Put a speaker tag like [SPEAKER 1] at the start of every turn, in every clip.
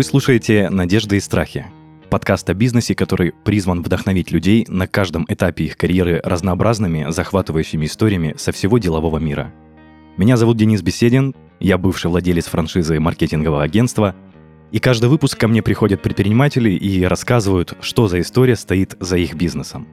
[SPEAKER 1] Вы слушаете «Надежды и страхи» – подкаст о бизнесе, который призван вдохновить людей на каждом этапе их карьеры разнообразными, захватывающими историями со всего делового мира. Меня зовут Денис Беседин, я бывший владелец франшизы маркетингового агентства, и каждый выпуск ко мне приходят предприниматели и рассказывают, что за история стоит за их бизнесом.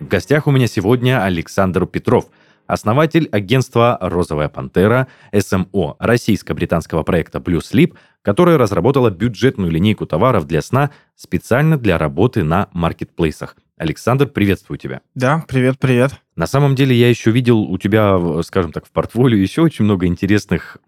[SPEAKER 1] В гостях у меня сегодня Александр Петров – основатель агентства «Розовая пантера», СМО российско-британского проекта Blue Sleep, которое разработало бюджетную линейку товаров для сна специально для работы на маркетплейсах. Александр, приветствую тебя.
[SPEAKER 2] Да, привет, привет.
[SPEAKER 1] На самом деле я еще видел у тебя, скажем так, в портфолио еще очень много интересных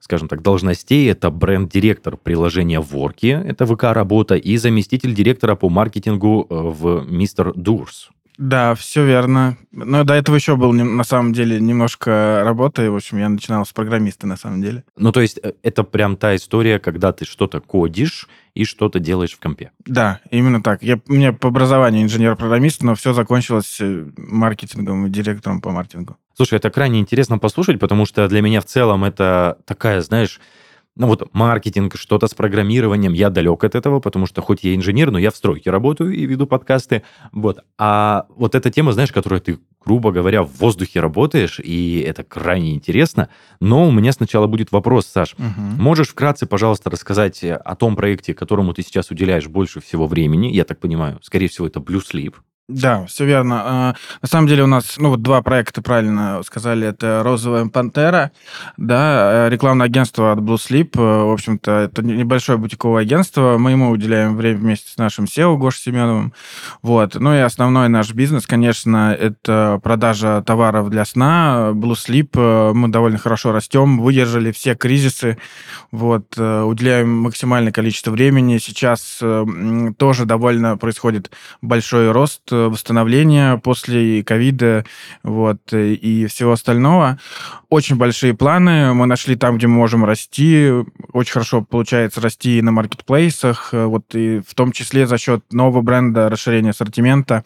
[SPEAKER 1] скажем так, должностей. Это бренд-директор приложения Ворки, это ВК-работа, и заместитель директора по маркетингу э, в Мистер Дурс.
[SPEAKER 2] Да, все верно. Но до этого еще был на самом деле немножко работы. В общем, я начинал с программиста на самом деле.
[SPEAKER 1] Ну, то есть э, это прям та история, когда ты что-то кодишь и что-то делаешь в компе.
[SPEAKER 2] Да, именно так. Я, у меня по образованию инженер-программист, но все закончилось э, маркетингом и директором по маркетингу.
[SPEAKER 1] Слушай, это крайне интересно послушать, потому что для меня в целом это такая, знаешь, ну вот маркетинг, что-то с программированием, я далек от этого, потому что хоть я инженер, но я в стройке работаю и веду подкасты, вот. А вот эта тема, знаешь, которая ты, грубо говоря, в воздухе работаешь, и это крайне интересно, но у меня сначала будет вопрос, Саш, угу. можешь вкратце, пожалуйста, рассказать о том проекте, которому ты сейчас уделяешь больше всего времени, я так понимаю, скорее всего, это Blue Sleep,
[SPEAKER 2] да, все верно. А, на самом деле у нас, ну вот два проекта, правильно сказали, это «Розовая пантера», да, э, рекламное агентство от Blue Sleep, э, в общем-то, это небольшое бутиковое агентство, мы ему уделяем время вместе с нашим SEO Гошей Семеновым, вот. Ну и основной наш бизнес, конечно, это продажа товаров для сна, Blue Sleep, э, мы довольно хорошо растем, выдержали все кризисы, вот, уделяем максимальное количество времени, сейчас тоже довольно происходит большой рост восстановления после ковида вот, и всего остального. Очень большие планы. Мы нашли там, где мы можем расти. Очень хорошо получается расти на маркетплейсах, вот, и в том числе за счет нового бренда, расширения ассортимента.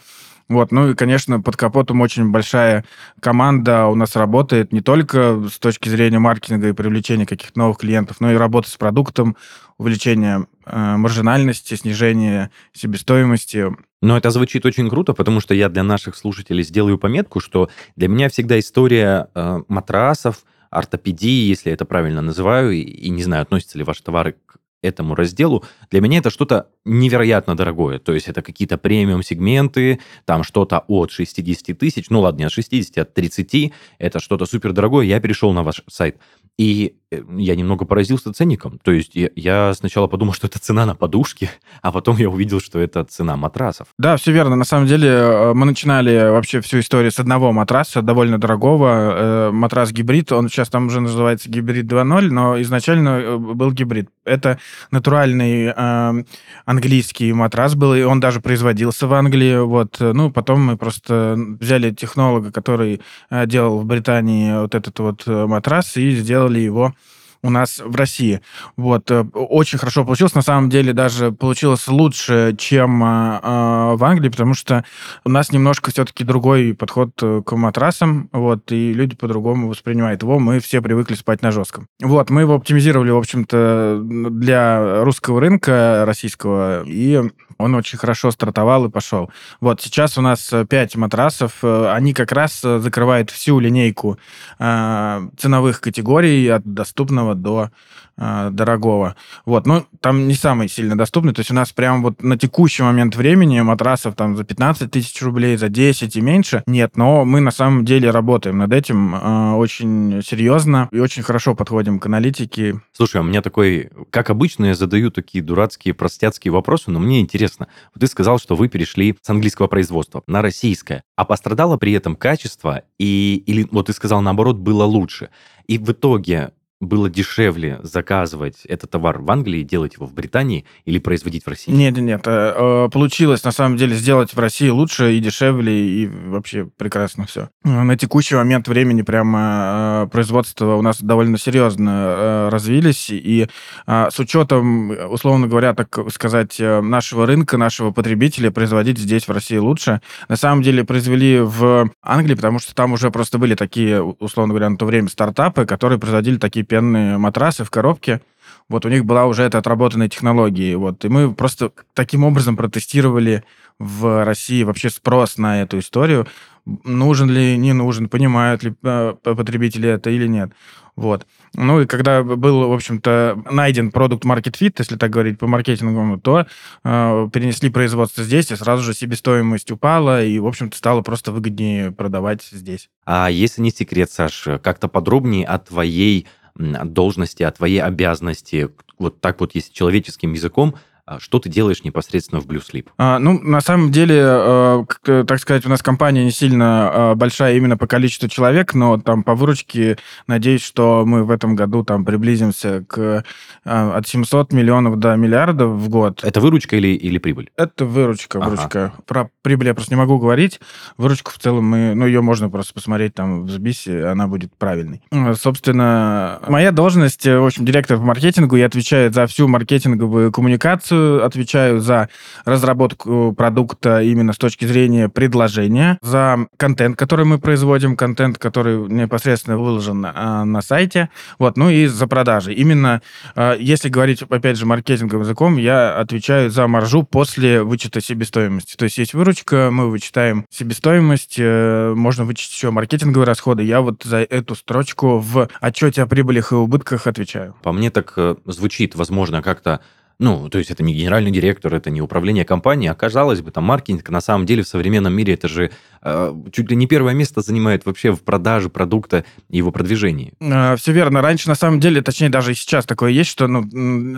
[SPEAKER 2] Вот, ну и, конечно, под капотом очень большая команда у нас работает не только с точки зрения маркетинга и привлечения каких-то новых клиентов, но и работа с продуктом, увеличение э, маржинальности, снижение себестоимости.
[SPEAKER 1] Но это звучит очень круто, потому что я для наших слушателей сделаю пометку, что для меня всегда история э, матрасов, ортопедии, если это правильно называю, и, и не знаю, относятся ли ваши товары к этому разделу, для меня это что-то невероятно дорогое. То есть это какие-то премиум-сегменты, там что-то от 60 тысяч, ну ладно, не от 60, от 30, это что-то супер дорогое. Я перешел на ваш сайт, и я немного поразился ценником. То есть я, сначала подумал, что это цена на подушки, а потом я увидел, что это цена матрасов.
[SPEAKER 2] Да, все верно. На самом деле э, мы начинали вообще всю историю с одного матраса, довольно дорогого. Э, матрас гибрид, он сейчас там уже называется гибрид 2.0, но изначально был гибрид. Это натуральный э, английский матрас был, и он даже производился в Англии. Вот. Ну, потом мы просто взяли технолога, который делал в Британии вот этот вот матрас, и сделали его у нас в России. Вот. Э, очень хорошо получилось. На самом деле даже получилось лучше, чем э, э, в Англии, потому что у нас немножко все-таки другой подход э, к матрасам, вот, и люди по-другому воспринимают его. Мы все привыкли спать на жестком. Вот, мы его оптимизировали, в общем-то, для русского рынка, российского, и он очень хорошо стартовал и пошел. Вот сейчас у нас 5 матрасов. Они как раз закрывают всю линейку э, ценовых категорий от доступного до э, дорогого. Вот, ну, там не самый сильно доступный, то есть у нас прям вот на текущий момент времени матрасов там за 15 тысяч рублей, за 10 и меньше нет, но мы на самом деле работаем над этим э, очень серьезно и очень хорошо подходим к аналитике.
[SPEAKER 1] Слушай, а у меня такой, как обычно, я задаю такие дурацкие, простяцкие вопросы, но мне интересно. Ты сказал, что вы перешли с английского производства на российское, а пострадало при этом качество, и, или вот ты сказал, наоборот, было лучше. И в итоге было дешевле заказывать этот товар в Англии, делать его в Британии или производить в России?
[SPEAKER 2] Нет, нет, э, э, получилось на самом деле сделать в России лучше и дешевле, и вообще прекрасно все. На текущий момент времени прямо э, производство у нас довольно серьезно развились, и с учетом, условно говоря, так сказать, нашего рынка, нашего потребителя, производить здесь, в России, лучше. На самом деле произвели в Англии, потому что там уже просто были такие, условно говоря, на то время стартапы, которые производили такие пенные матрасы в коробке. Вот у них была уже эта отработанная технология. Вот, и мы просто таким образом протестировали в России вообще спрос на эту историю. Нужен ли, не нужен, понимают ли э, потребители это или нет. Вот. Ну и когда был, в общем-то, найден продукт Market Fit, если так говорить по маркетинговому, то э, перенесли производство здесь, и сразу же себестоимость упала, и, в общем-то, стало просто выгоднее продавать здесь.
[SPEAKER 1] А если не секрет, Саш, как-то подробнее о твоей должности, о твоей обязанности, вот так вот, если человеческим языком, а что ты делаешь непосредственно в Blue Sleep?
[SPEAKER 2] А, ну, на самом деле, э, так сказать, у нас компания не сильно э, большая именно по количеству человек, но там по выручке надеюсь, что мы в этом году там приблизимся к э, от 700 миллионов до миллиардов в год.
[SPEAKER 1] Это выручка или, или прибыль?
[SPEAKER 2] Это выручка, выручка. Ага. Про прибыль я просто не могу говорить. Выручку в целом мы, ну, ее можно просто посмотреть там в Сбисе, она будет правильной. Собственно, моя должность, в общем, директор по маркетингу, я отвечаю за всю маркетинговую коммуникацию отвечаю за разработку продукта именно с точки зрения предложения, за контент, который мы производим, контент, который непосредственно выложен на, на сайте, вот, ну и за продажи. Именно, а, если говорить, опять же, маркетинговым языком, я отвечаю за маржу после вычета себестоимости. То есть есть выручка, мы вычитаем себестоимость, э, можно вычесть еще маркетинговые расходы. Я вот за эту строчку в отчете о прибылях и убытках отвечаю.
[SPEAKER 1] По мне так э, звучит, возможно, как-то ну, то есть это не генеральный директор, это не управление компанией, а казалось бы, там маркетинг на самом деле в современном мире это же э, чуть ли не первое место занимает вообще в продаже продукта и его продвижении.
[SPEAKER 2] Э, все верно. Раньше на самом деле, точнее даже и сейчас такое есть, что ну,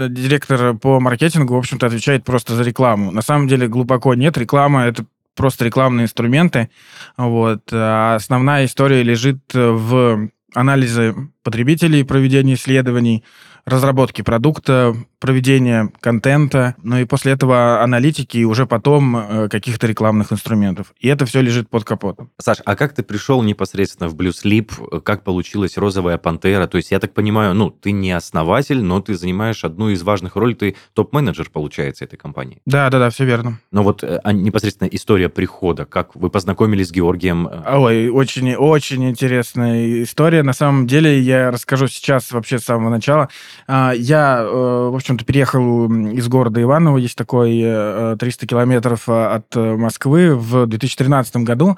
[SPEAKER 2] директор по маркетингу, в общем-то, отвечает просто за рекламу. На самом деле глубоко нет. Реклама это просто рекламные инструменты. Вот. А основная история лежит в анализе потребителей, проведении исследований, разработки продукта, проведения контента, ну и после этого аналитики и уже потом э, каких-то рекламных инструментов. И это все лежит под капотом.
[SPEAKER 1] Саш, а как ты пришел непосредственно в Blue Sleep? Как получилась розовая пантера? То есть, я так понимаю, ну, ты не основатель, но ты занимаешь одну из важных ролей, ты топ-менеджер, получается, этой компании.
[SPEAKER 2] Да, да, да, все верно.
[SPEAKER 1] Но вот а непосредственно история прихода, как вы познакомились с Георгием?
[SPEAKER 2] Ой, очень, очень интересная история. На самом деле, я расскажу сейчас вообще с самого начала. А, я, э, в общем-то, переехал из города Иваново, есть такой 300 э, километров а, от э, Москвы в 2013 году,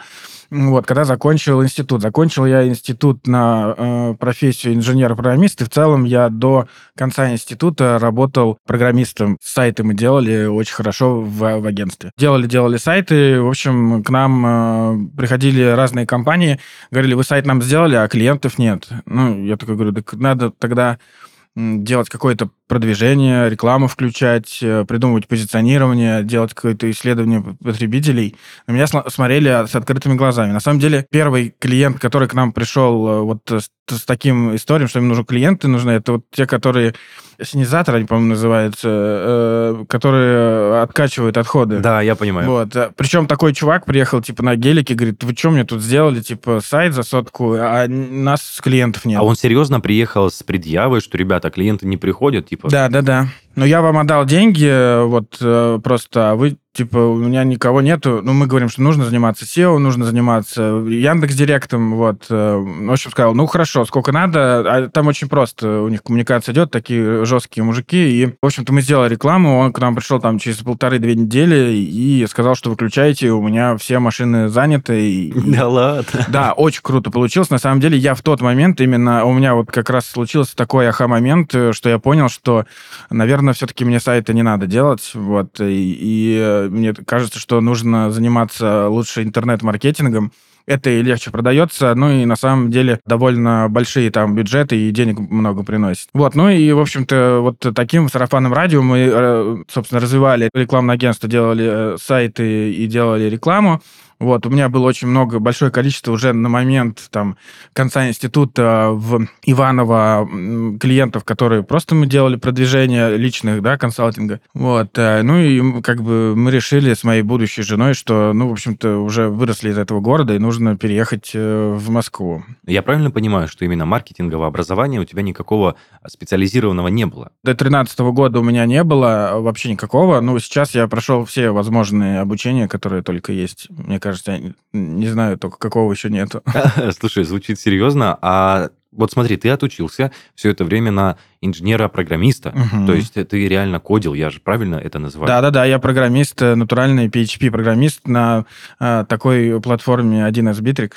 [SPEAKER 2] вот, когда закончил институт. Закончил я институт на профессию инженера-программиста, и в целом я до конца института работал программистом. Сайты мы делали очень хорошо в, в агентстве. Делали-делали сайты, в общем, к нам приходили разные компании, говорили, вы сайт нам сделали, а клиентов нет. Ну, я такой говорю, так надо тогда делать какое-то продвижение, рекламу включать, э, придумывать позиционирование, делать какое-то исследование потребителей. На меня смотрели с открытыми глазами. На самом деле, первый клиент, который к нам пришел э, вот с, с таким историей, что им нужны клиенты, нужны, это вот те, которые синизаторы, они, по-моему, называются, э, которые откачивают отходы.
[SPEAKER 1] Да, я понимаю.
[SPEAKER 2] Вот. Причем такой чувак приехал, типа, на гелике, говорит, вы что мне тут сделали, типа, сайт за сотку, а нас клиентов нет.
[SPEAKER 1] А он серьезно приехал с предъявой, что, ребята, клиенты не приходят, типа...
[SPEAKER 2] Да, да, да. Но я вам отдал деньги, э, вот э, просто, вы типа, у меня никого нету. Ну, мы говорим, что нужно заниматься SEO, нужно заниматься Яндекс Директом, вот. Э, в общем, сказал, ну, хорошо, сколько надо. А там очень просто, у них коммуникация идет, такие жесткие мужики. И, в общем-то, мы сделали рекламу, он к нам пришел там через полторы-две недели и сказал, что выключайте, у меня все машины заняты. И,
[SPEAKER 1] да ладно?
[SPEAKER 2] Да, очень круто получилось. На самом деле, я в тот момент именно, у меня вот как раз случился такой аха-момент, что я понял, что, наверное, все-таки мне сайта не надо делать. Вот, и, и мне кажется, что нужно заниматься лучше интернет-маркетингом. Это и легче продается, ну и на самом деле довольно большие там бюджеты и денег много приносит. Вот, ну и, в общем-то, вот таким сарафанным радио мы, э, собственно, развивали рекламное агентство, делали э, сайты и делали рекламу. Вот, у меня было очень много, большое количество уже на момент там, конца института в Иваново клиентов, которые просто мы делали продвижение личных, да, консалтинга. Вот, э, ну и как бы мы решили с моей будущей женой, что, ну, в общем-то, уже выросли из этого города и нужно переехать э, в Москву.
[SPEAKER 1] Я правильно понимаю, что именно маркетинговое образование у тебя никакого специализированного не было?
[SPEAKER 2] До 2013 года у меня не было вообще никакого. Ну, сейчас я прошел все возможные обучения, которые только есть. Мне кажется, не знаю только, какого еще нету.
[SPEAKER 1] Слушай, звучит серьезно. А вот смотри, ты отучился все это время на инженера-программиста,
[SPEAKER 2] Мгм.
[SPEAKER 1] то есть ты реально кодил, я же правильно это называю?
[SPEAKER 2] Да-да-да, я программист, э, натуральный PHP-программист на э, такой платформе 1С Bittrex.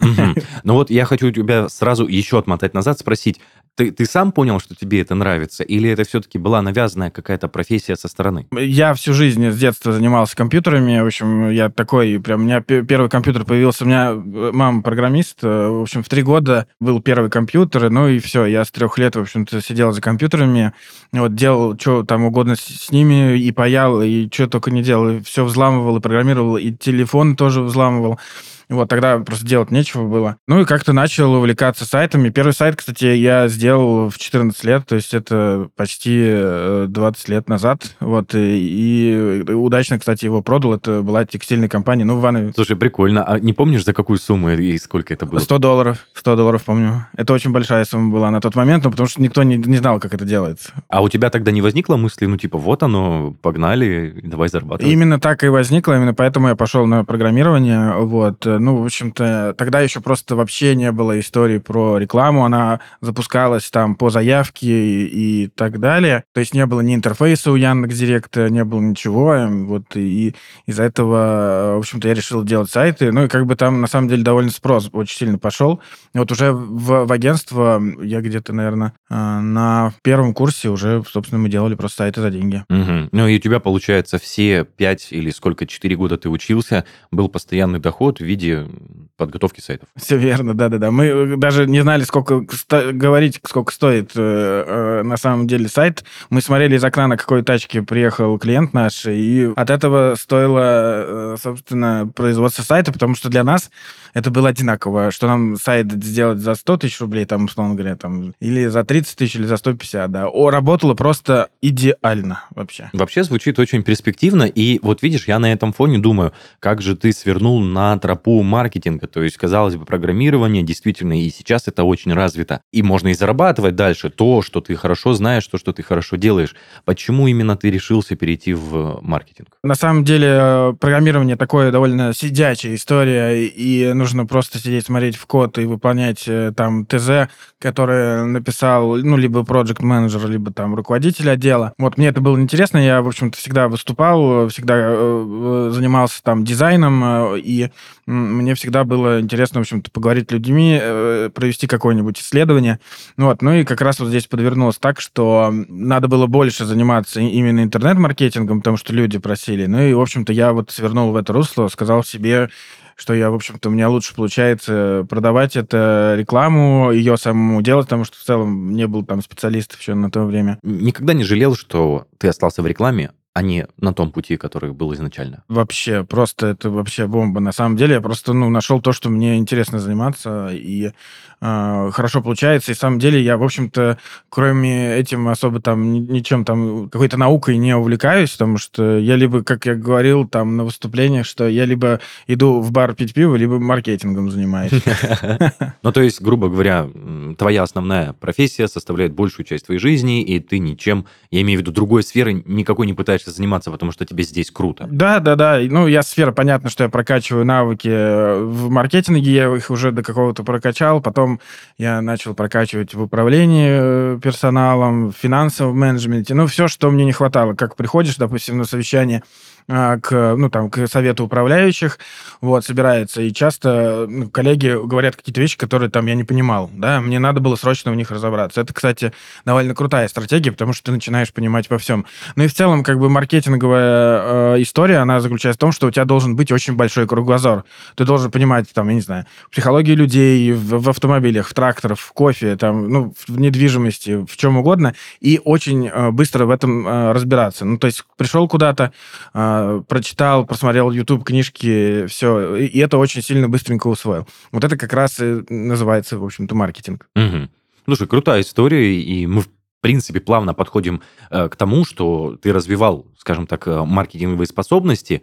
[SPEAKER 1] Мгм. Ну вот я хочу тебя сразу еще отмотать назад, спросить, ты, ты сам понял, что тебе это нравится, или это все-таки была навязанная какая-то профессия со стороны?
[SPEAKER 2] Я всю жизнь с детства занимался компьютерами. В общем, я такой, прям, у меня пе- первый компьютер появился. У меня э, мама программист. э, В общем, в три года был первый компьютер. Ну и все, я с трех лет, в общем-то, сидел за компьютерами. Вот делал, что там угодно с ними, и паял, и что только не делал. Все взламывал и программировал, и телефон тоже взламывал. Вот, тогда просто делать нечего было. Ну и как-то начал увлекаться сайтами. Первый сайт, кстати, я сделал в 14 лет, то есть это почти э, 20 лет назад. Вот, и, и удачно, кстати, его продал. Это была текстильная компания, ну, в Иванове.
[SPEAKER 1] Слушай, прикольно. А не помнишь, за какую сумму и сколько это было?
[SPEAKER 2] 100 долларов, 100 долларов, помню. Это очень большая сумма была на тот момент, ну, потому что никто не, не знал, как это делается.
[SPEAKER 1] А у тебя тогда не возникло мысли, ну, типа, вот оно, погнали, давай зарабатывать?
[SPEAKER 2] Именно так и возникло, именно поэтому я пошел на программирование. Вот. Ну, в общем-то, тогда еще просто вообще не было истории про рекламу. Она запускалась там по заявке и, и так далее. То есть не было ни интерфейса у Яндекс.Директа, не было ничего. Вот. И из-за этого, в общем-то, я решил делать сайты. Ну, и как бы там, на самом деле, довольно спрос очень сильно пошел. И вот уже в, в агентство я где-то, наверное, на первом курсе уже, собственно, мы делали просто сайты за деньги.
[SPEAKER 1] Угу. Ну, и у тебя, получается, все пять или сколько, четыре года ты учился, был постоянный доход в виде подготовки сайтов.
[SPEAKER 2] Все верно, да-да-да. Мы даже не знали, сколько сто... говорить, сколько стоит э, э, на самом деле сайт. Мы смотрели из окна, на какой тачке приехал клиент наш, и от этого стоило, э, собственно, производство сайта, потому что для нас это было одинаково, что нам сайт сделать за 100 тысяч рублей, там, условно говоря, там, или за 30 тысяч, или за 150, да. О, работало просто идеально вообще.
[SPEAKER 1] Вообще звучит очень перспективно, и вот видишь, я на этом фоне думаю, как же ты свернул на тропу маркетинга, то есть, казалось бы, программирование действительно и сейчас это очень развито, и можно и зарабатывать дальше то, что ты хорошо знаешь, то, что ты хорошо делаешь. Почему именно ты решился перейти в маркетинг?
[SPEAKER 2] На самом деле, программирование такое довольно сидячая история, и нужно просто сидеть, смотреть в код и выполнять э, там ТЗ, который написал, ну, либо проект менеджер либо там руководитель отдела. Вот мне это было интересно, я, в общем-то, всегда выступал, всегда э, занимался там дизайном, э, и мне всегда было интересно, в общем-то, поговорить с людьми, э, провести какое-нибудь исследование. Вот. Ну и как раз вот здесь подвернулось так, что надо было больше заниматься именно интернет-маркетингом, потому что люди просили. Ну и, в общем-то, я вот свернул в это русло, сказал себе, что я, в общем-то, у меня лучше получается продавать это рекламу, ее самому делать, потому что в целом не был там специалистов еще на то время.
[SPEAKER 1] Никогда не жалел, что ты остался в рекламе, а не на том пути, который был изначально?
[SPEAKER 2] Вообще, просто это вообще бомба. На самом деле, я просто ну, нашел то, что мне интересно заниматься, и хорошо получается. И на самом деле я, в общем-то, кроме этим особо там ничем там, какой-то наукой не увлекаюсь, потому что я либо, как я говорил там на выступлениях, что я либо иду в бар пить пиво, либо маркетингом занимаюсь.
[SPEAKER 1] Ну, то есть, грубо говоря, твоя основная профессия составляет большую часть твоей жизни, и ты ничем, я имею в виду другой сферы, никакой не пытаешься заниматься, потому что тебе здесь круто.
[SPEAKER 2] Да, да, да. Ну, я сфера, понятно, что я прокачиваю навыки в маркетинге, я их уже до какого-то прокачал, потом я начал прокачивать в управлении персоналом, в финансовом менеджменте, ну, все, что мне не хватало. Как приходишь, допустим, на совещание к, ну, там, к совету управляющих, вот, собирается, и часто ну, коллеги говорят какие-то вещи, которые там я не понимал, да, мне надо было срочно в них разобраться. Это, кстати, довольно крутая стратегия, потому что ты начинаешь понимать во всем. Ну и в целом, как бы, маркетинговая э, история, она заключается в том, что у тебя должен быть очень большой кругозор. Ты должен понимать, там, я не знаю, психологию людей в, в автомобилях, в тракторах, в кофе, там, ну, в недвижимости, в чем угодно, и очень э, быстро в этом э, разбираться. Ну, то есть пришел куда-то, э, прочитал, просмотрел YouTube книжки, все, и это очень сильно быстренько усвоил. Вот это как раз и называется, в общем-то, маркетинг.
[SPEAKER 1] Угу. Слушай, крутая история, и мы, в принципе, плавно подходим э, к тому, что ты развивал, скажем так, маркетинговые способности.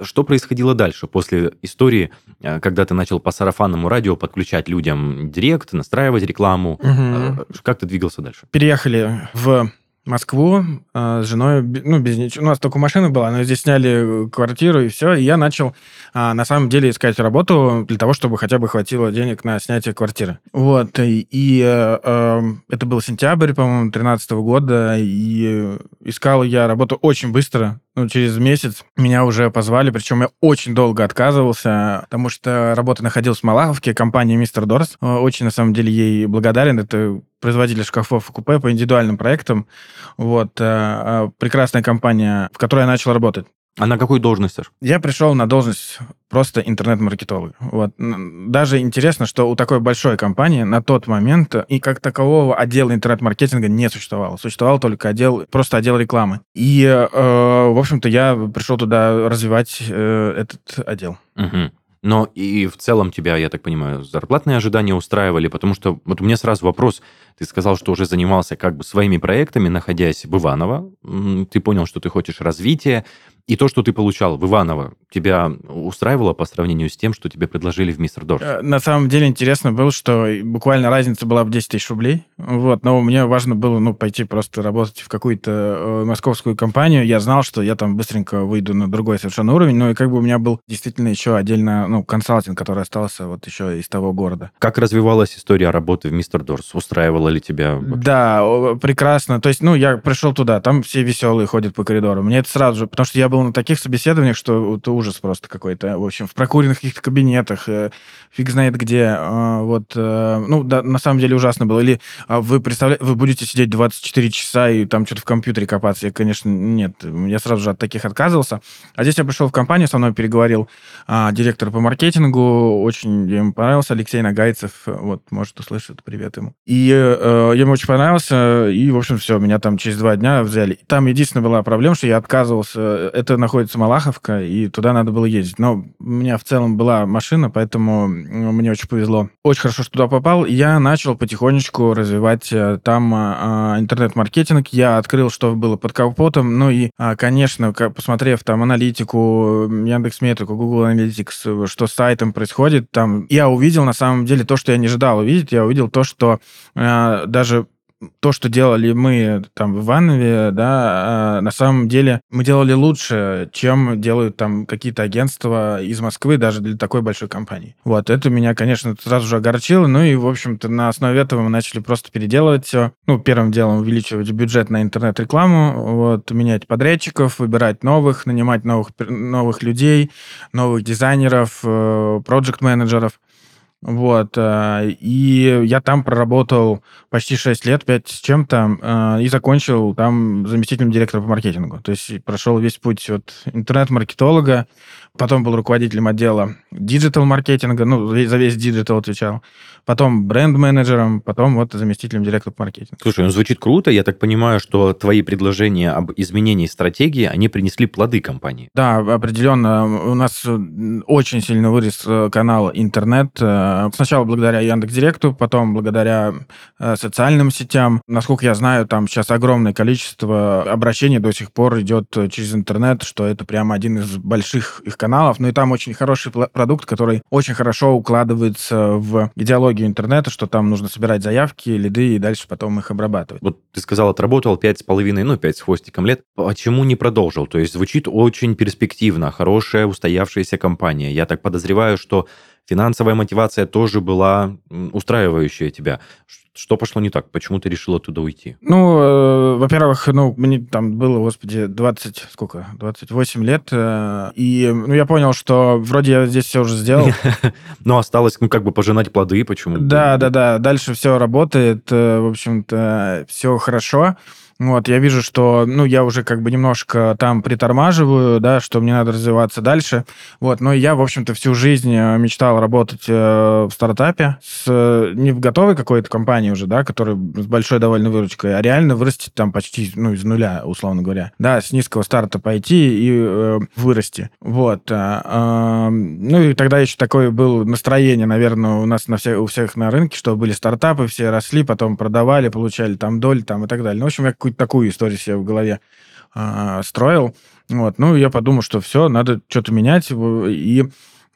[SPEAKER 1] Что происходило дальше после истории, э, когда ты начал по сарафанному радио подключать людям директ, настраивать рекламу?
[SPEAKER 2] Угу.
[SPEAKER 1] Как ты двигался дальше?
[SPEAKER 2] Переехали в Москву э, с женой, ну, без ничего. У нас только машина была, но здесь сняли квартиру и все. И я начал, э, на самом деле, искать работу для того, чтобы хотя бы хватило денег на снятие квартиры. Вот. И, и э, э, это был сентябрь, по-моему, 2013 года. И искал я работу очень быстро. Ну, через месяц меня уже позвали, причем я очень долго отказывался, потому что работа находилась в Малаховке, компания Мистер Дорс. Очень, на самом деле, ей благодарен. Это производитель шкафов и купе по индивидуальным проектам. Вот. Э, э, прекрасная компания, в которой я начал работать.
[SPEAKER 1] А на какую должность, Саш?
[SPEAKER 2] Я пришел на должность просто интернет-маркетолога. Вот. Даже интересно, что у такой большой компании на тот момент и как такового отдела интернет-маркетинга не существовало. Существовал только отдел, просто отдел рекламы. И, э, в общем-то, я пришел туда развивать э, этот отдел.
[SPEAKER 1] Угу. Но и в целом тебя, я так понимаю, зарплатные ожидания устраивали, потому что вот у меня сразу вопрос. Ты сказал, что уже занимался как бы своими проектами, находясь в Иваново. Ты понял, что ты хочешь развития. И то, что ты получал в Иваново, тебя устраивало по сравнению с тем, что тебе предложили в Мистер Дорс? Э,
[SPEAKER 2] на самом деле интересно было, что буквально разница была в 10 тысяч рублей. Вот, но мне важно было ну, пойти просто работать в какую-то э, московскую компанию. Я знал, что я там быстренько выйду на другой совершенно уровень, но и как бы у меня был действительно еще отдельно ну, консалтинг, который остался вот еще из того города.
[SPEAKER 1] Как развивалась история работы в Мистер Дорс? Устраивала ли тебя?
[SPEAKER 2] Да, прекрасно. То есть, ну, я пришел туда, там все веселые ходят по коридору. Мне это сразу же, потому что я был на таких собеседованиях, что это ужас просто какой-то. В общем, в прокуренных каких-то кабинетах, э, фиг знает где. А, вот, э, ну, да, на самом деле ужасно было. Или а, вы представляете, вы будете сидеть 24 часа и там что-то в компьютере копаться. Я, конечно, нет. Я сразу же от таких отказывался. А здесь я пришел в компанию, со мной переговорил а, директор по маркетингу. Очень ему понравился Алексей Нагайцев. Вот, может, услышит. Привет ему. И э, ему очень понравился. И, в общем, все, меня там через два дня взяли. Там единственная была проблема, что я отказывался. Это находится Малаховка, и туда надо было ездить. Но у меня в целом была машина, поэтому мне очень повезло. Очень хорошо, что туда попал. Я начал потихонечку развивать э, там а, интернет-маркетинг. Я открыл, что было под капотом. Ну и, а, конечно, посмотрев там аналитику, Яндекс Метрику, Google Analytics, что с сайтом происходит, там я увидел на самом деле то, что я не ожидал увидеть. Я увидел то, что даже то, что делали мы там в Иванове, да, а, на самом деле мы делали лучше, чем делают там какие-то агентства из Москвы даже для такой большой компании. Вот, это меня, конечно, сразу же огорчило, ну и, в общем-то, на основе этого мы начали просто переделывать все. Ну, первым делом увеличивать бюджет на интернет-рекламу, вот, менять подрядчиков, выбирать новых, нанимать новых, новых людей, новых дизайнеров, э, проект-менеджеров. Вот. Э, и я там проработал почти 6 лет, 5 с чем-то, э, и закончил там заместителем директора по маркетингу. То есть прошел весь путь от интернет-маркетолога, потом был руководителем отдела digital-маркетинга, ну, за весь digital отвечал, потом бренд-менеджером, потом вот заместителем директора по маркетингу.
[SPEAKER 1] Слушай, ну звучит круто. Я так понимаю, что твои предложения об изменении стратегии, они принесли плоды компании.
[SPEAKER 2] Да, определенно. У нас очень сильно вырос э, канал интернет. Э, сначала благодаря Яндекс.Директу, потом благодаря э, социальным сетям. Насколько я знаю, там сейчас огромное количество обращений до сих пор идет через интернет, что это прямо один из больших их каналов. Ну и там очень хороший продукт, который очень хорошо укладывается в идеологию интернета, что там нужно собирать заявки, лиды и дальше потом их обрабатывать.
[SPEAKER 1] Вот ты сказал, отработал пять с половиной, ну, пять с хвостиком лет. Почему не продолжил? То есть звучит очень перспективно, хорошая устоявшаяся компания. Я так подозреваю, что финансовая мотивация тоже была устраивающая тебя. Что пошло не так? Почему ты решил оттуда уйти?
[SPEAKER 2] Ну, э, во-первых, ну, мне там было, господи, 20, сколько, 28 лет, э, и, ну, я понял, что вроде я здесь все уже сделал.
[SPEAKER 1] Но осталось, ну, как бы пожинать плоды, почему?
[SPEAKER 2] Да, да, да, дальше все работает, э, в общем-то, все хорошо. Вот, я вижу, что, ну, я уже как бы немножко там притормаживаю, да, что мне надо развиваться дальше. Вот, но я, в общем-то, всю жизнь э, мечтал работать э, в стартапе, с, не в готовой какой-то компании уже, да, которая с большой довольно выручкой, а реально вырасти там почти, ну, из нуля, условно говоря. Да, с низкого старта пойти и э, вырасти. Вот. Э, э, ну, и тогда еще такое было настроение, наверное, у нас на всех, у всех на рынке, что были стартапы, все росли, потом продавали, получали там доли там и так далее. Ну, в общем, я какую-то такую историю себе в голове э, строил. Вот. Ну, я подумал, что все, надо что-то менять. И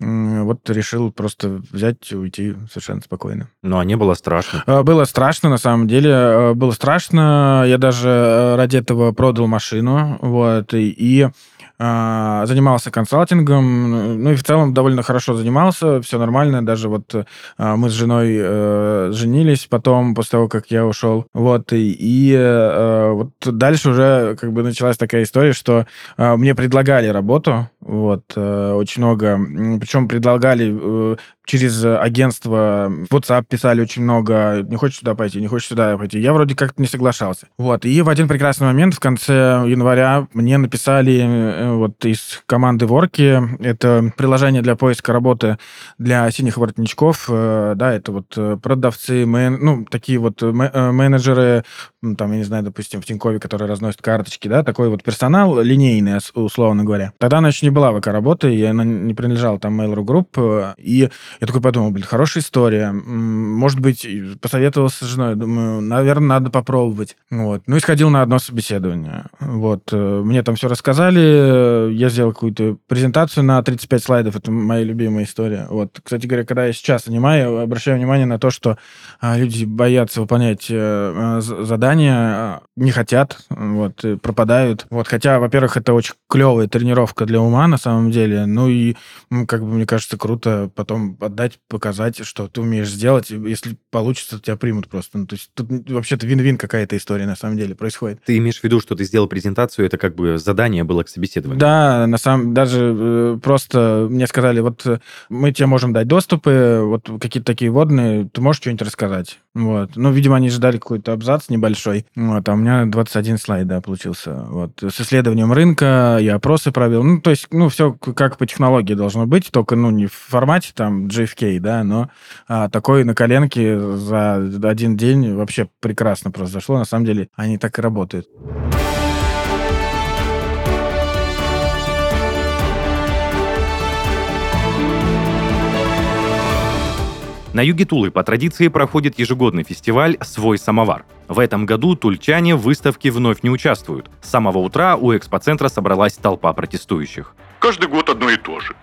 [SPEAKER 2] вот решил просто взять и уйти совершенно спокойно.
[SPEAKER 1] Ну, а не было страшно?
[SPEAKER 2] А, было страшно, на самом деле. А, было страшно. Я даже э, ради этого продал машину, вот, и а, занимался консалтингом, ну и в целом довольно хорошо занимался, все нормально, даже вот а, мы с женой э, женились потом, после того, как я ушел, вот, и, и э, вот дальше уже как бы началась такая история, что э, мне предлагали работу, вот, э, очень много, причем предлагали э, через агентство WhatsApp писали очень много, не хочешь сюда пойти, не хочешь сюда пойти. Я вроде как-то не соглашался. Вот, и в один прекрасный момент в конце января мне написали э, вот из команды Ворки, это приложение для поиска работы для синих воротничков, да, это вот продавцы, мен, ну, такие вот менеджеры, там, я не знаю, допустим, в Тинькове, которые разносят карточки, да, такой вот персонал линейный, условно говоря. Тогда она еще не была ВК-работы, и она не принадлежала там Mail.ru Group, э, и я такой подумал, блин, хорошая история. Может быть, посоветовался с женой, думаю, наверное, надо попробовать. Вот. Ну и сходил на одно собеседование. Вот. Э, мне там все рассказали, я сделал какую-то презентацию на 35 слайдов, это моя любимая история. Вот. Кстати говоря, когда я сейчас занимаю, обращаю внимание на то, что а, люди боятся выполнять э, задания, не хотят, вот, пропадают. Вот. Хотя, во-первых, это очень клевая тренировка для ума, на самом деле. Ну и, как бы, мне кажется, круто потом отдать, показать, что ты умеешь сделать. Если получится, тебя примут просто. Ну, то есть тут вообще-то вин-вин какая-то история на самом деле происходит.
[SPEAKER 1] Ты имеешь в виду, что ты сделал презентацию, это как бы задание было к собеседованию?
[SPEAKER 2] Да, на самом даже э, просто мне сказали, вот э, мы тебе можем дать доступы, вот какие-то такие водные, ты можешь что-нибудь рассказать? Вот. Ну, видимо, они ждали какой-то абзац небольшой. Вот, а у меня 21 слайд, да, получился. Вот. С исследованием рынка я опросы провел. Ну, то есть, ну, все как по технологии должно быть, только, ну, не в формате там JFK, да, но а, такой на коленке за один день вообще прекрасно произошло. На самом деле, они так и работают.
[SPEAKER 1] На юге Тулы по традиции проходит ежегодный фестиваль «Свой самовар». В этом году тульчане в выставке вновь не участвуют. С самого утра у экспоцентра собралась толпа протестующих.
[SPEAKER 3] Каждый год одно и то же.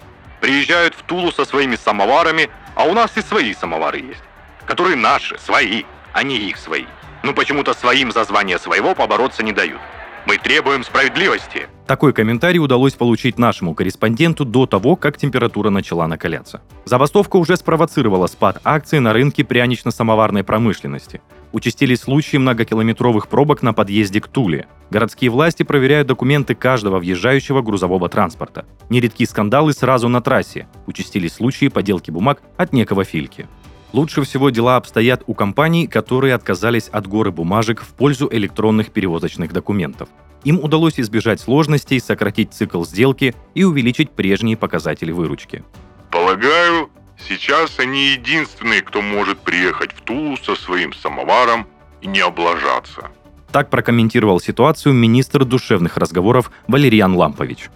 [SPEAKER 3] Приезжают в Тулу со своими самоварами, а у нас и свои самовары есть. Которые наши, свои, а не их свои. Ну почему-то своим за звание своего побороться не дают. Мы требуем справедливости.
[SPEAKER 1] Такой комментарий удалось получить нашему корреспонденту до того, как температура начала накаляться. Забастовка уже спровоцировала спад акций на рынке прянично-самоварной промышленности. Участились случаи многокилометровых пробок на подъезде к Туле. Городские власти проверяют документы каждого въезжающего грузового транспорта. Нередки скандалы сразу на трассе. Участились случаи поделки бумаг от некого Фильки. Лучше всего дела обстоят у компаний, которые отказались от горы бумажек в пользу электронных перевозочных документов. Им удалось избежать сложностей, сократить цикл сделки и увеличить прежние показатели выручки.
[SPEAKER 3] Полагаю, сейчас они единственные, кто может приехать в Тулу со своим самоваром и не облажаться.
[SPEAKER 1] Так прокомментировал ситуацию министр душевных разговоров Валерьян Лампович.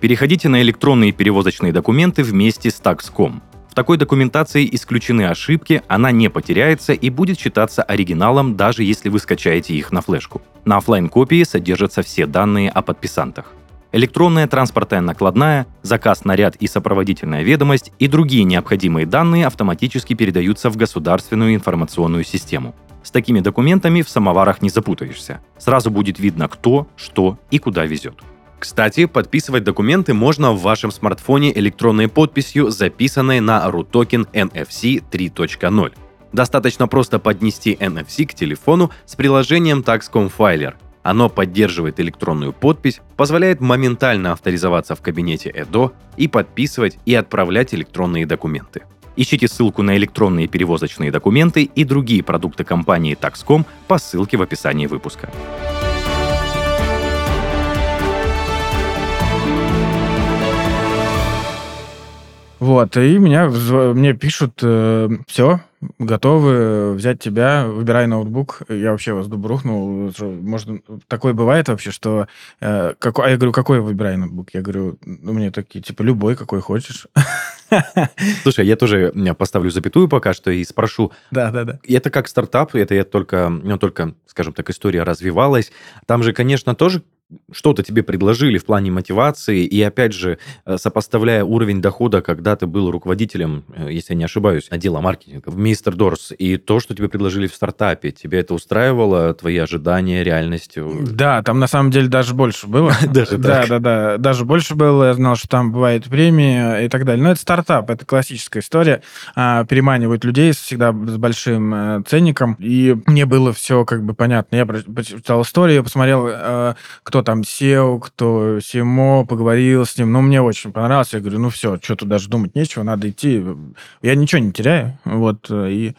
[SPEAKER 1] Переходите на электронные перевозочные документы вместе с Tax.com. В такой документации исключены ошибки, она не потеряется и будет считаться оригиналом, даже если вы скачаете их на флешку. На офлайн копии содержатся все данные о подписантах. Электронная транспортная накладная, заказ наряд и сопроводительная ведомость и другие необходимые данные автоматически передаются в государственную информационную систему. С такими документами в самоварах не запутаешься. Сразу будет видно, кто, что и куда везет. Кстати, подписывать документы можно в вашем смартфоне электронной подписью, записанной на RUTOKEN NFC 3.0. Достаточно просто поднести NFC к телефону с приложением Taxcom Filer. Оно поддерживает электронную подпись, позволяет моментально авторизоваться в кабинете EDO и подписывать и отправлять электронные документы. Ищите ссылку на электронные перевозочные документы и другие продукты компании Taxcom по ссылке в описании выпуска.
[SPEAKER 2] Вот, и меня, мне пишут, э, все, готовы взять тебя, выбирай ноутбук. Я вообще вас дубрухнул. Может, такое бывает вообще, что... Э, какой, а я говорю, какой выбирай ноутбук? Я говорю, ну, мне такие, типа, любой, какой хочешь.
[SPEAKER 1] Слушай, я тоже поставлю запятую пока что и спрошу.
[SPEAKER 2] Да, да, да.
[SPEAKER 1] Это как стартап, это я только, ну, только, скажем так, история развивалась. Там же, конечно, тоже что-то тебе предложили в плане мотивации, и опять же, э, сопоставляя уровень дохода, когда ты был руководителем, э, если я не ошибаюсь, отдела маркетинга в Мистер Дорс, и то, что тебе предложили в стартапе, тебе это устраивало, твои ожидания, реальность?
[SPEAKER 2] Да, там на самом деле даже больше было.
[SPEAKER 1] Даже
[SPEAKER 2] Да, да, да, даже больше было, я знал, что там бывает премии и так далее. Но это стартап, это классическая история, а, переманивать людей всегда с большим э, ценником, и мне было все как бы понятно. Я прочитал историю, посмотрел, кто там SEO, кто CMO, поговорил с ним. Ну, мне очень понравилось. Я говорю, ну все, что тут даже думать нечего, надо идти. Я ничего не теряю. Вот, и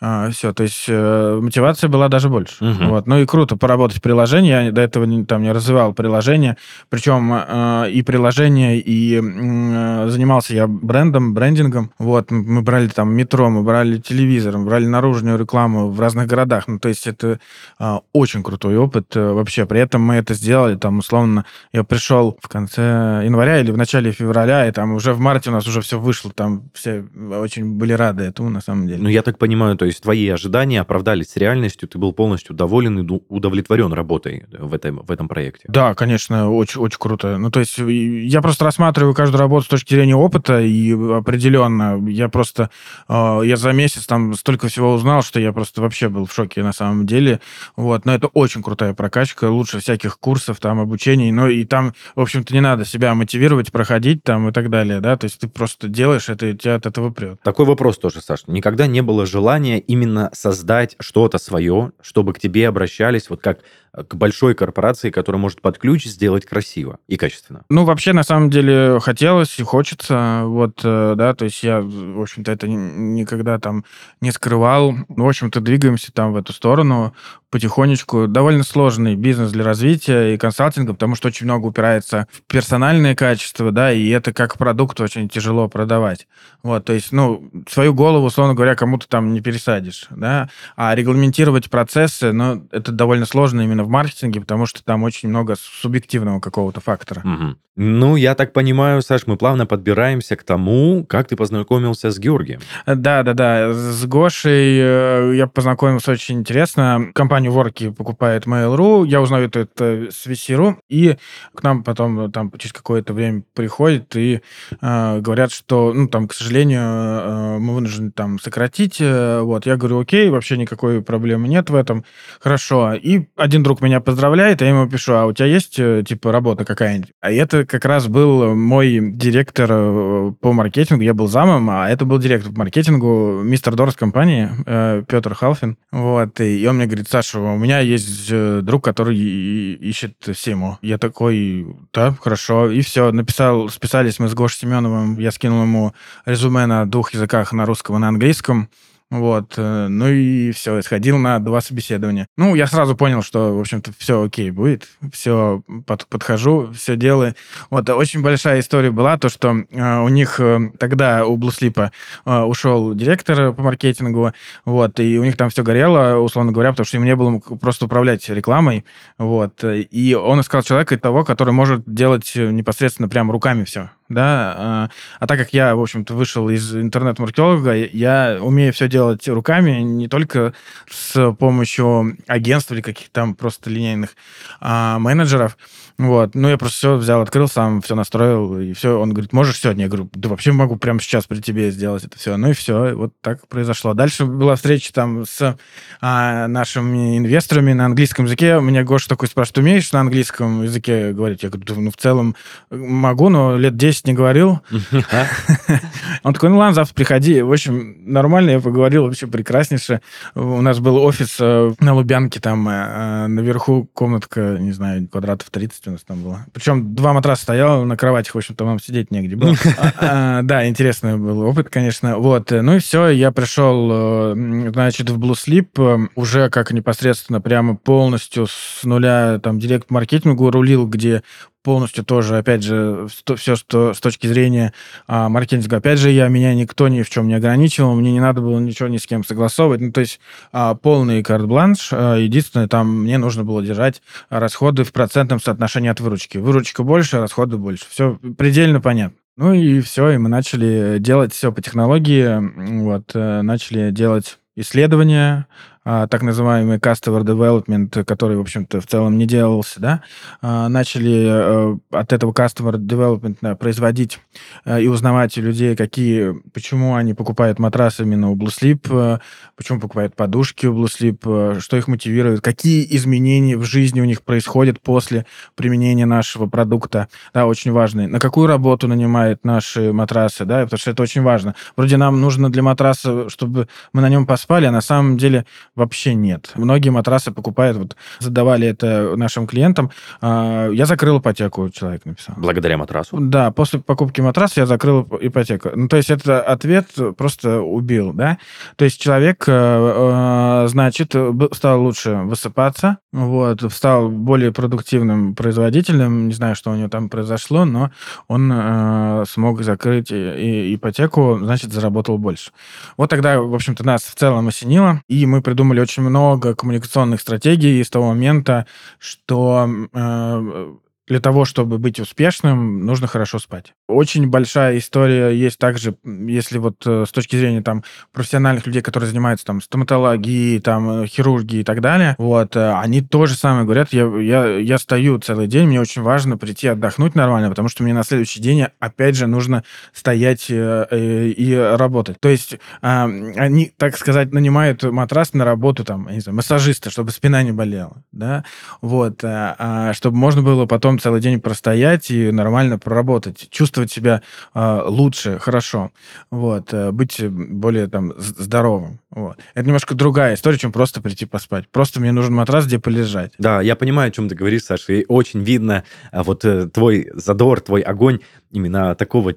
[SPEAKER 2] а, все. То есть э, мотивация была даже больше. Угу. Вот. Ну и круто поработать в приложении. Я до этого не, там не развивал приложение. Причем э, и приложение, и э, занимался я брендом, брендингом. Вот. Мы брали там метро, мы брали телевизор, мы брали наружную рекламу в разных городах. Ну, то есть это э, очень крутой опыт э, вообще. При этом мы это сделали там, условно, я пришел в конце января или в начале февраля, и там уже в марте у нас уже все вышло, там все очень были рады этому, на самом деле.
[SPEAKER 1] Ну, я так понимаю, то есть твои ожидания оправдались с реальностью, ты был полностью доволен и удовлетворен работой в этом, в этом проекте?
[SPEAKER 2] Да, конечно, очень, очень круто. Ну, то есть я просто рассматриваю каждую работу с точки зрения опыта, и определенно я просто, э, я за месяц там столько всего узнал, что я просто вообще был в шоке на самом деле. Вот, но это очень крутая прокачка, лучше всяких курсов, там, обучений, но и там, в общем-то, не надо себя мотивировать, проходить там и так далее, да, то есть ты просто делаешь это, и тебя от этого прет.
[SPEAKER 1] Такой вопрос тоже, Саш. Никогда не было желания именно создать что-то свое, чтобы к тебе обращались, вот как к большой корпорации, которая может под ключ сделать красиво и качественно?
[SPEAKER 2] Ну, вообще, на самом деле, хотелось и хочется, вот, э, да, то есть я, в общем-то, это никогда там не скрывал. В общем-то, двигаемся там в эту сторону потихонечку. Довольно сложный бизнес для развития и консалтинга, потому что очень много упирается в персональные качества, да, и это как продукт очень тяжело продавать. Вот, то есть, ну, свою голову, условно говоря, кому-то там не пересадишь, да, а регламентировать процессы, ну, это довольно сложно именно в маркетинге, потому что там очень много субъективного какого-то фактора.
[SPEAKER 1] Угу. Ну, я так понимаю, Саш, мы плавно подбираемся к тому, как ты познакомился с Георгием.
[SPEAKER 2] Да, да, да. С Гошей э, я познакомился очень интересно. Компанию Ворки покупает Mail.ru. Я узнаю это, это с VC.ru. И к нам потом э, там через какое-то время приходят и э, говорят, что, ну, там, к сожалению, э, мы вынуждены там сократить. Э, вот, я говорю, окей, вообще никакой проблемы нет в этом. Хорошо. И один друг меня поздравляет, а я ему пишу, а у тебя есть, типа, работа какая-нибудь? А это как раз был мой директор э, по маркетингу, я был замом, а это был директор по маркетингу мистер Дорс компании, э, Петр Халфин. Вот, и он мне говорит, Саша, у меня есть э, друг, который ищет Симу. Я такой, да, хорошо. И все, написал, списались мы с Гошей Семеновым, я скинул ему резюме на двух языках, на русском и на английском. Вот. Э, ну и все, сходил на два собеседования. Ну, я сразу понял, что, в общем-то, все окей будет. Все под, подхожу, все делаю. Вот. Очень большая история была, то, что э, у них э, тогда, у Блуслипа, э, ушел директор по маркетингу, вот, и у них там все горело, условно говоря, потому что им не было просто управлять рекламой, вот. И он искал человека того, который может делать непосредственно прям руками все да, а, а так как я, в общем-то, вышел из интернет-маркетолога, я умею все делать руками, не только с помощью агентств или каких-то там просто линейных а, менеджеров, вот. Ну, я просто все взял, открыл сам, все настроил, и все. Он говорит, можешь сегодня? Я говорю, да вообще могу прямо сейчас при тебе сделать это все. Ну и все, вот так произошло. Дальше была встреча там с а, нашими инвесторами на английском языке. Меня Гоша такой спрашивает, умеешь на английском языке говорить? Я говорю, ну, в целом могу, но лет 10 не говорил. Он такой, ну ладно, завтра приходи. В общем, нормально, я поговорил, вообще прекраснейше. У нас был офис э, на Лубянке, там э, наверху комнатка, не знаю, квадратов 30 у нас там было. Причем два матраса стояло на кроватях, в общем-то, вам сидеть негде было. А, а, да, интересный был опыт, конечно. Вот. Ну и все, я пришел, э, значит, в Blue Sleep э, уже как непосредственно прямо полностью с нуля там директ-маркетингу рулил, где полностью тоже, опять же, все, что с точки зрения а, маркетинга. Опять же, я, меня никто ни в чем не ограничивал, мне не надо было ничего ни с кем согласовывать. Ну, то есть а, полный карт-бланш. А, единственное, там мне нужно было держать расходы в процентном соотношении от выручки. Выручка больше, расходы больше. Все предельно понятно. Ну и все, и мы начали делать все по технологии. Вот, э, начали делать исследования, а, так называемый customer development, который, в общем-то, в целом не делался, да, а, начали а, от этого customer development производить а, и узнавать людей, какие, почему они покупают матрасы именно у Blue Sleep, а, почему покупают подушки у Blue Sleep, а, что их мотивирует, какие изменения в жизни у них происходят после применения нашего продукта, да, очень важные, на какую работу нанимают наши матрасы, да, потому что это очень важно. Вроде нам нужно для матраса, чтобы мы на нем поспали, а на самом деле вообще нет. Многие матрасы покупают, вот задавали это нашим клиентам. А, я закрыл ипотеку, человек написал.
[SPEAKER 1] Благодаря матрасу?
[SPEAKER 2] Да, после покупки матраса я закрыл ипотеку. Ну, то есть это ответ просто убил, да? То есть человек, э, э, значит, стал лучше высыпаться, вот, стал более продуктивным производителем, не знаю, что у него там произошло, но он э, смог закрыть ипотеку, значит, заработал больше. Вот тогда, в общем-то, нас в целом осенило, и мы придумали очень много коммуникационных стратегий с того момента, что э, для того, чтобы быть успешным, нужно хорошо спать. Очень большая история есть также, если вот э, с точки зрения там профессиональных людей, которые занимаются там стоматологией, там э, хирургией и так далее, вот, э, они тоже самое говорят, я, я, я стою целый день, мне очень важно прийти отдохнуть нормально, потому что мне на следующий день опять же нужно стоять и, и работать. То есть они, так сказать, нанимают матрас на работу там, я не знаю, массажиста, чтобы спина не болела, да, вот, а, чтобы можно было потом целый день простоять и нормально проработать, чувствовать себя э, лучше, хорошо, вот, э, быть более там здоровым. Вот. Это немножко другая история, чем просто прийти поспать. Просто мне нужен матрас, где полежать.
[SPEAKER 1] Да, я понимаю, о чем ты говоришь, Саша, и очень видно а, вот э, твой задор, твой огонь именно такого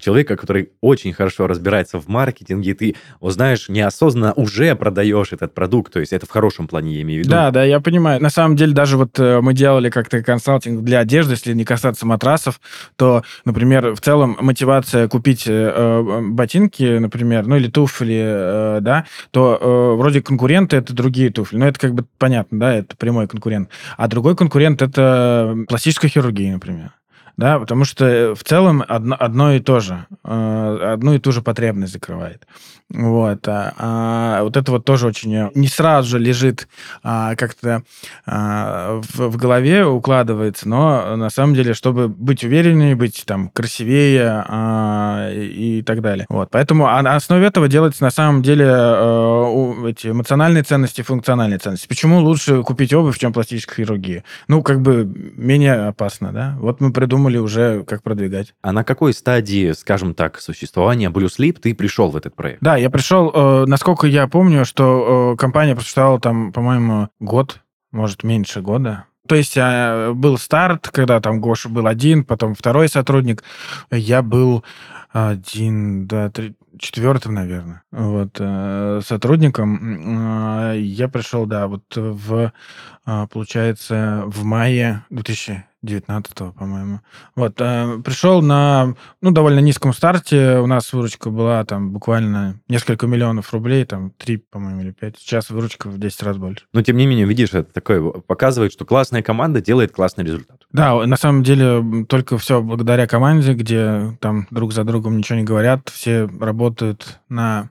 [SPEAKER 1] человека, который очень хорошо разбирается в маркетинге, и ты, знаешь, неосознанно уже продаешь этот продукт, то есть это в хорошем плане, я имею в виду.
[SPEAKER 2] Да, да, я понимаю. На самом деле даже вот э, мы делали как-то консалтинг для одежды, если не касаться матрасов, то, например, в целом мотивация купить э, э ботинки, например, ну или туфли, э, да, то э, вроде конкуренты это другие туфли, но это как бы понятно, да, это прямой конкурент. А другой конкурент это пластическая хирургия, например да, потому что в целом одно, одно и то же, э, одну и ту же потребность закрывает. Вот. А, а вот это вот тоже очень не сразу же лежит а, как-то а, в, в голове, укладывается, но на самом деле, чтобы быть увереннее, быть там красивее а, и, и так далее. Вот. Поэтому на основе этого делается на самом деле а, эти эмоциональные ценности, функциональные ценности. Почему лучше купить обувь, чем пластическая хирургия? Ну, как бы менее опасно, да? Вот мы придумали уже, как продвигать.
[SPEAKER 1] А на какой стадии, скажем так, существования Blue Sleep ты пришел в этот проект?
[SPEAKER 2] Да, я пришел, э, насколько я помню, что э, компания просуществовала там, по-моему, год, может, меньше года. То есть э, был старт, когда там Гоша был один, потом второй сотрудник. Я был один, да, три, четвертым, наверное, вот, э, сотрудником. Э, я пришел, да, вот в, э, получается, в мае 2000 19 по-моему. Вот, э, пришел на, ну, довольно низком старте. У нас выручка была там буквально несколько миллионов рублей, там 3, по-моему, или 5. Сейчас выручка в 10 раз больше.
[SPEAKER 1] Но, тем не менее, видишь, это такое показывает, что классная команда делает классный результат.
[SPEAKER 2] Да, на самом деле, только все благодаря команде, где там друг за другом ничего не говорят, все работают на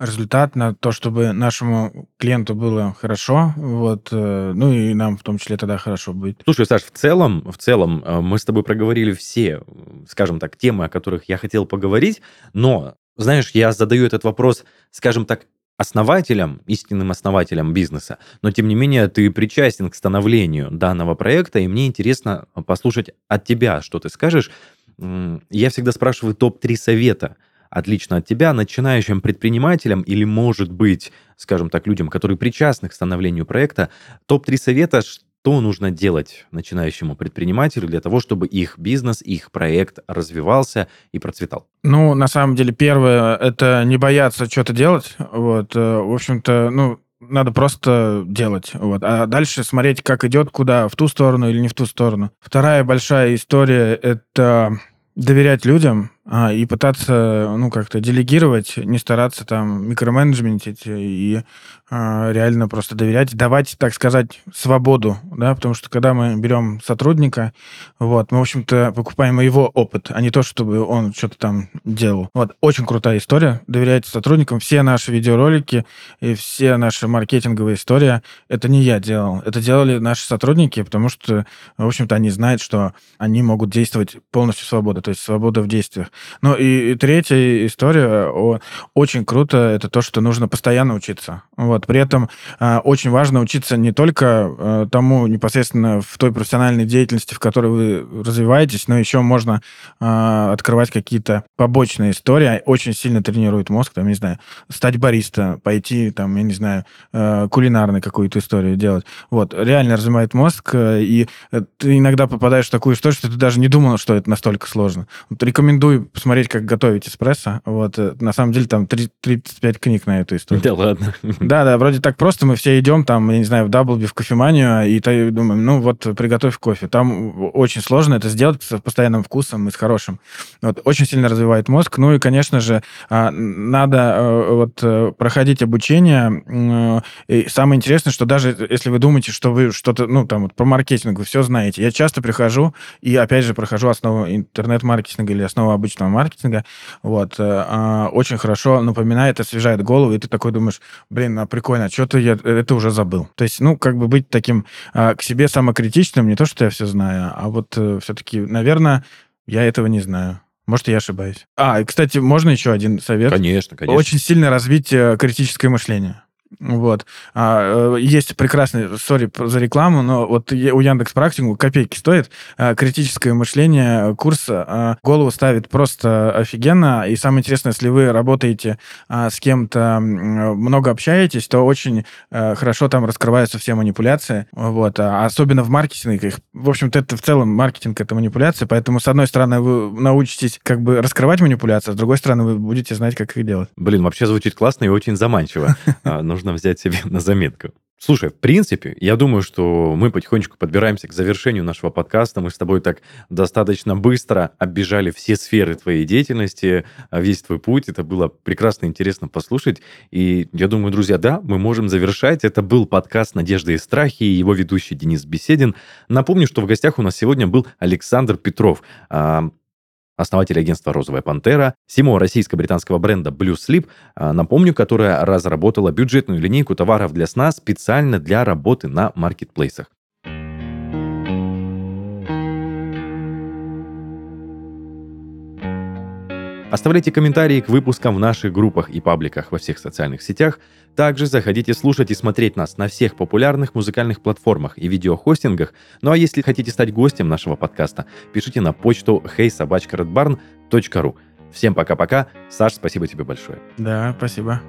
[SPEAKER 2] результат, на то, чтобы нашему клиенту было хорошо, вот, э, ну и нам в том числе тогда хорошо будет.
[SPEAKER 1] Слушай, Саш, в целом, в целом э, мы с тобой проговорили все, скажем так, темы, о которых я хотел поговорить, но, знаешь, я задаю этот вопрос, скажем так, основателем, истинным основателем бизнеса, но тем не менее ты причастен к становлению данного проекта, и мне интересно послушать от тебя, что ты скажешь. Я всегда спрашиваю топ-3 совета – отлично от тебя, начинающим предпринимателям или, может быть, скажем так, людям, которые причастны к становлению проекта, топ-3 совета, что нужно делать начинающему предпринимателю для того, чтобы их бизнес, их проект развивался и процветал?
[SPEAKER 2] Ну, на самом деле, первое, это не бояться что-то делать. Вот, э, в общем-то, ну, надо просто делать. Вот. А дальше смотреть, как идет, куда, в ту сторону или не в ту сторону. Вторая большая история — это доверять людям, а, и пытаться, ну, как-то делегировать, не стараться там микроменеджментить и а, реально просто доверять, давать, так сказать, свободу, да, потому что когда мы берем сотрудника, вот, мы, в общем-то, покупаем его опыт, а не то, чтобы он что-то там делал. Вот, очень крутая история, доверяйте сотрудникам, все наши видеоролики и все наши маркетинговые истории, это не я делал, это делали наши сотрудники, потому что, в общем-то, они знают, что они могут действовать полностью свобода, то есть свобода в действиях. Ну и, и третья история, о, очень круто, это то, что нужно постоянно учиться. Вот, при этом э, очень важно учиться не только э, тому непосредственно в той профессиональной деятельности, в которой вы развиваетесь, но еще можно э, открывать какие-то побочные истории, очень сильно тренирует мозг, там, не знаю, стать бариста, пойти, там, я не знаю, э, кулинарной какую-то историю делать. Вот, реально развивает мозг, э, и ты иногда попадаешь в такую историю, что ты даже не думал, что это настолько сложно. Вот, рекомендую посмотреть, как готовить эспрессо. Вот, э, на самом деле, там 35 книг на эту историю.
[SPEAKER 1] Да ладно.
[SPEAKER 2] Да, да, вроде так просто, мы все идем там, я не знаю, в Даблби, в кофеманию, и думаем, ну вот, приготовь кофе. Там очень сложно это сделать с постоянным вкусом и с хорошим. Вот, очень сильно развивает мозг. Ну и, конечно же, а, надо э, вот э, проходить обучение. И самое интересное, что даже если вы думаете, что вы что-то, ну, там, вот, про маркетинг, вы все знаете. Я часто прихожу и, опять же, прохожу основу интернет-маркетинга или основу обычного маркетинга. Вот. Э, а, очень хорошо напоминает, освежает голову, и ты такой думаешь, блин, а прикольно, а что-то я это уже забыл. То есть, ну, как бы быть таким а, к себе самокритичным, не то, что я все знаю, а вот э, все-таки, наверное, я этого не знаю. Может, я ошибаюсь. А, и, кстати, можно еще один совет?
[SPEAKER 1] Конечно, конечно.
[SPEAKER 2] Очень сильно развить э, критическое мышление. Вот. А, э, есть прекрасный, сори за рекламу, но вот у Яндекс Практику копейки стоит. А, критическое мышление курса а, голову ставит просто офигенно. И самое интересное, если вы работаете а, с кем-то, много общаетесь, то очень а, хорошо там раскрываются все манипуляции. Вот. А, особенно в маркетинге. В общем-то, это в целом маркетинг — это манипуляция. Поэтому, с одной стороны, вы научитесь как бы раскрывать манипуляции, а с другой стороны, вы будете знать, как их делать.
[SPEAKER 1] Блин, вообще звучит классно и очень заманчиво. нужно взять себе на заметку. Слушай, в принципе, я думаю, что мы потихонечку подбираемся к завершению нашего подкаста. Мы с тобой так достаточно быстро оббежали все сферы твоей деятельности, а, весь твой путь. Это было прекрасно интересно послушать. И я думаю, друзья, да, мы можем завершать. Это был подкаст «Надежды и страхи» и его ведущий Денис Беседин. Напомню, что в гостях у нас сегодня был Александр Петров, а, основатель агентства «Розовая пантера», СИМО российско-британского бренда Blue Sleep, а, напомню, которая разработала бюджетную линейку товаров для сна специально для работы на маркетплейсах. Оставляйте комментарии к выпускам в наших группах и пабликах во всех социальных сетях. Также заходите слушать и смотреть нас на всех популярных музыкальных платформах и видеохостингах. Ну а если хотите стать гостем нашего подкаста, пишите на почту heysobachkaredbarn.ru. Всем пока-пока. Саш, спасибо тебе большое.
[SPEAKER 2] Да, спасибо.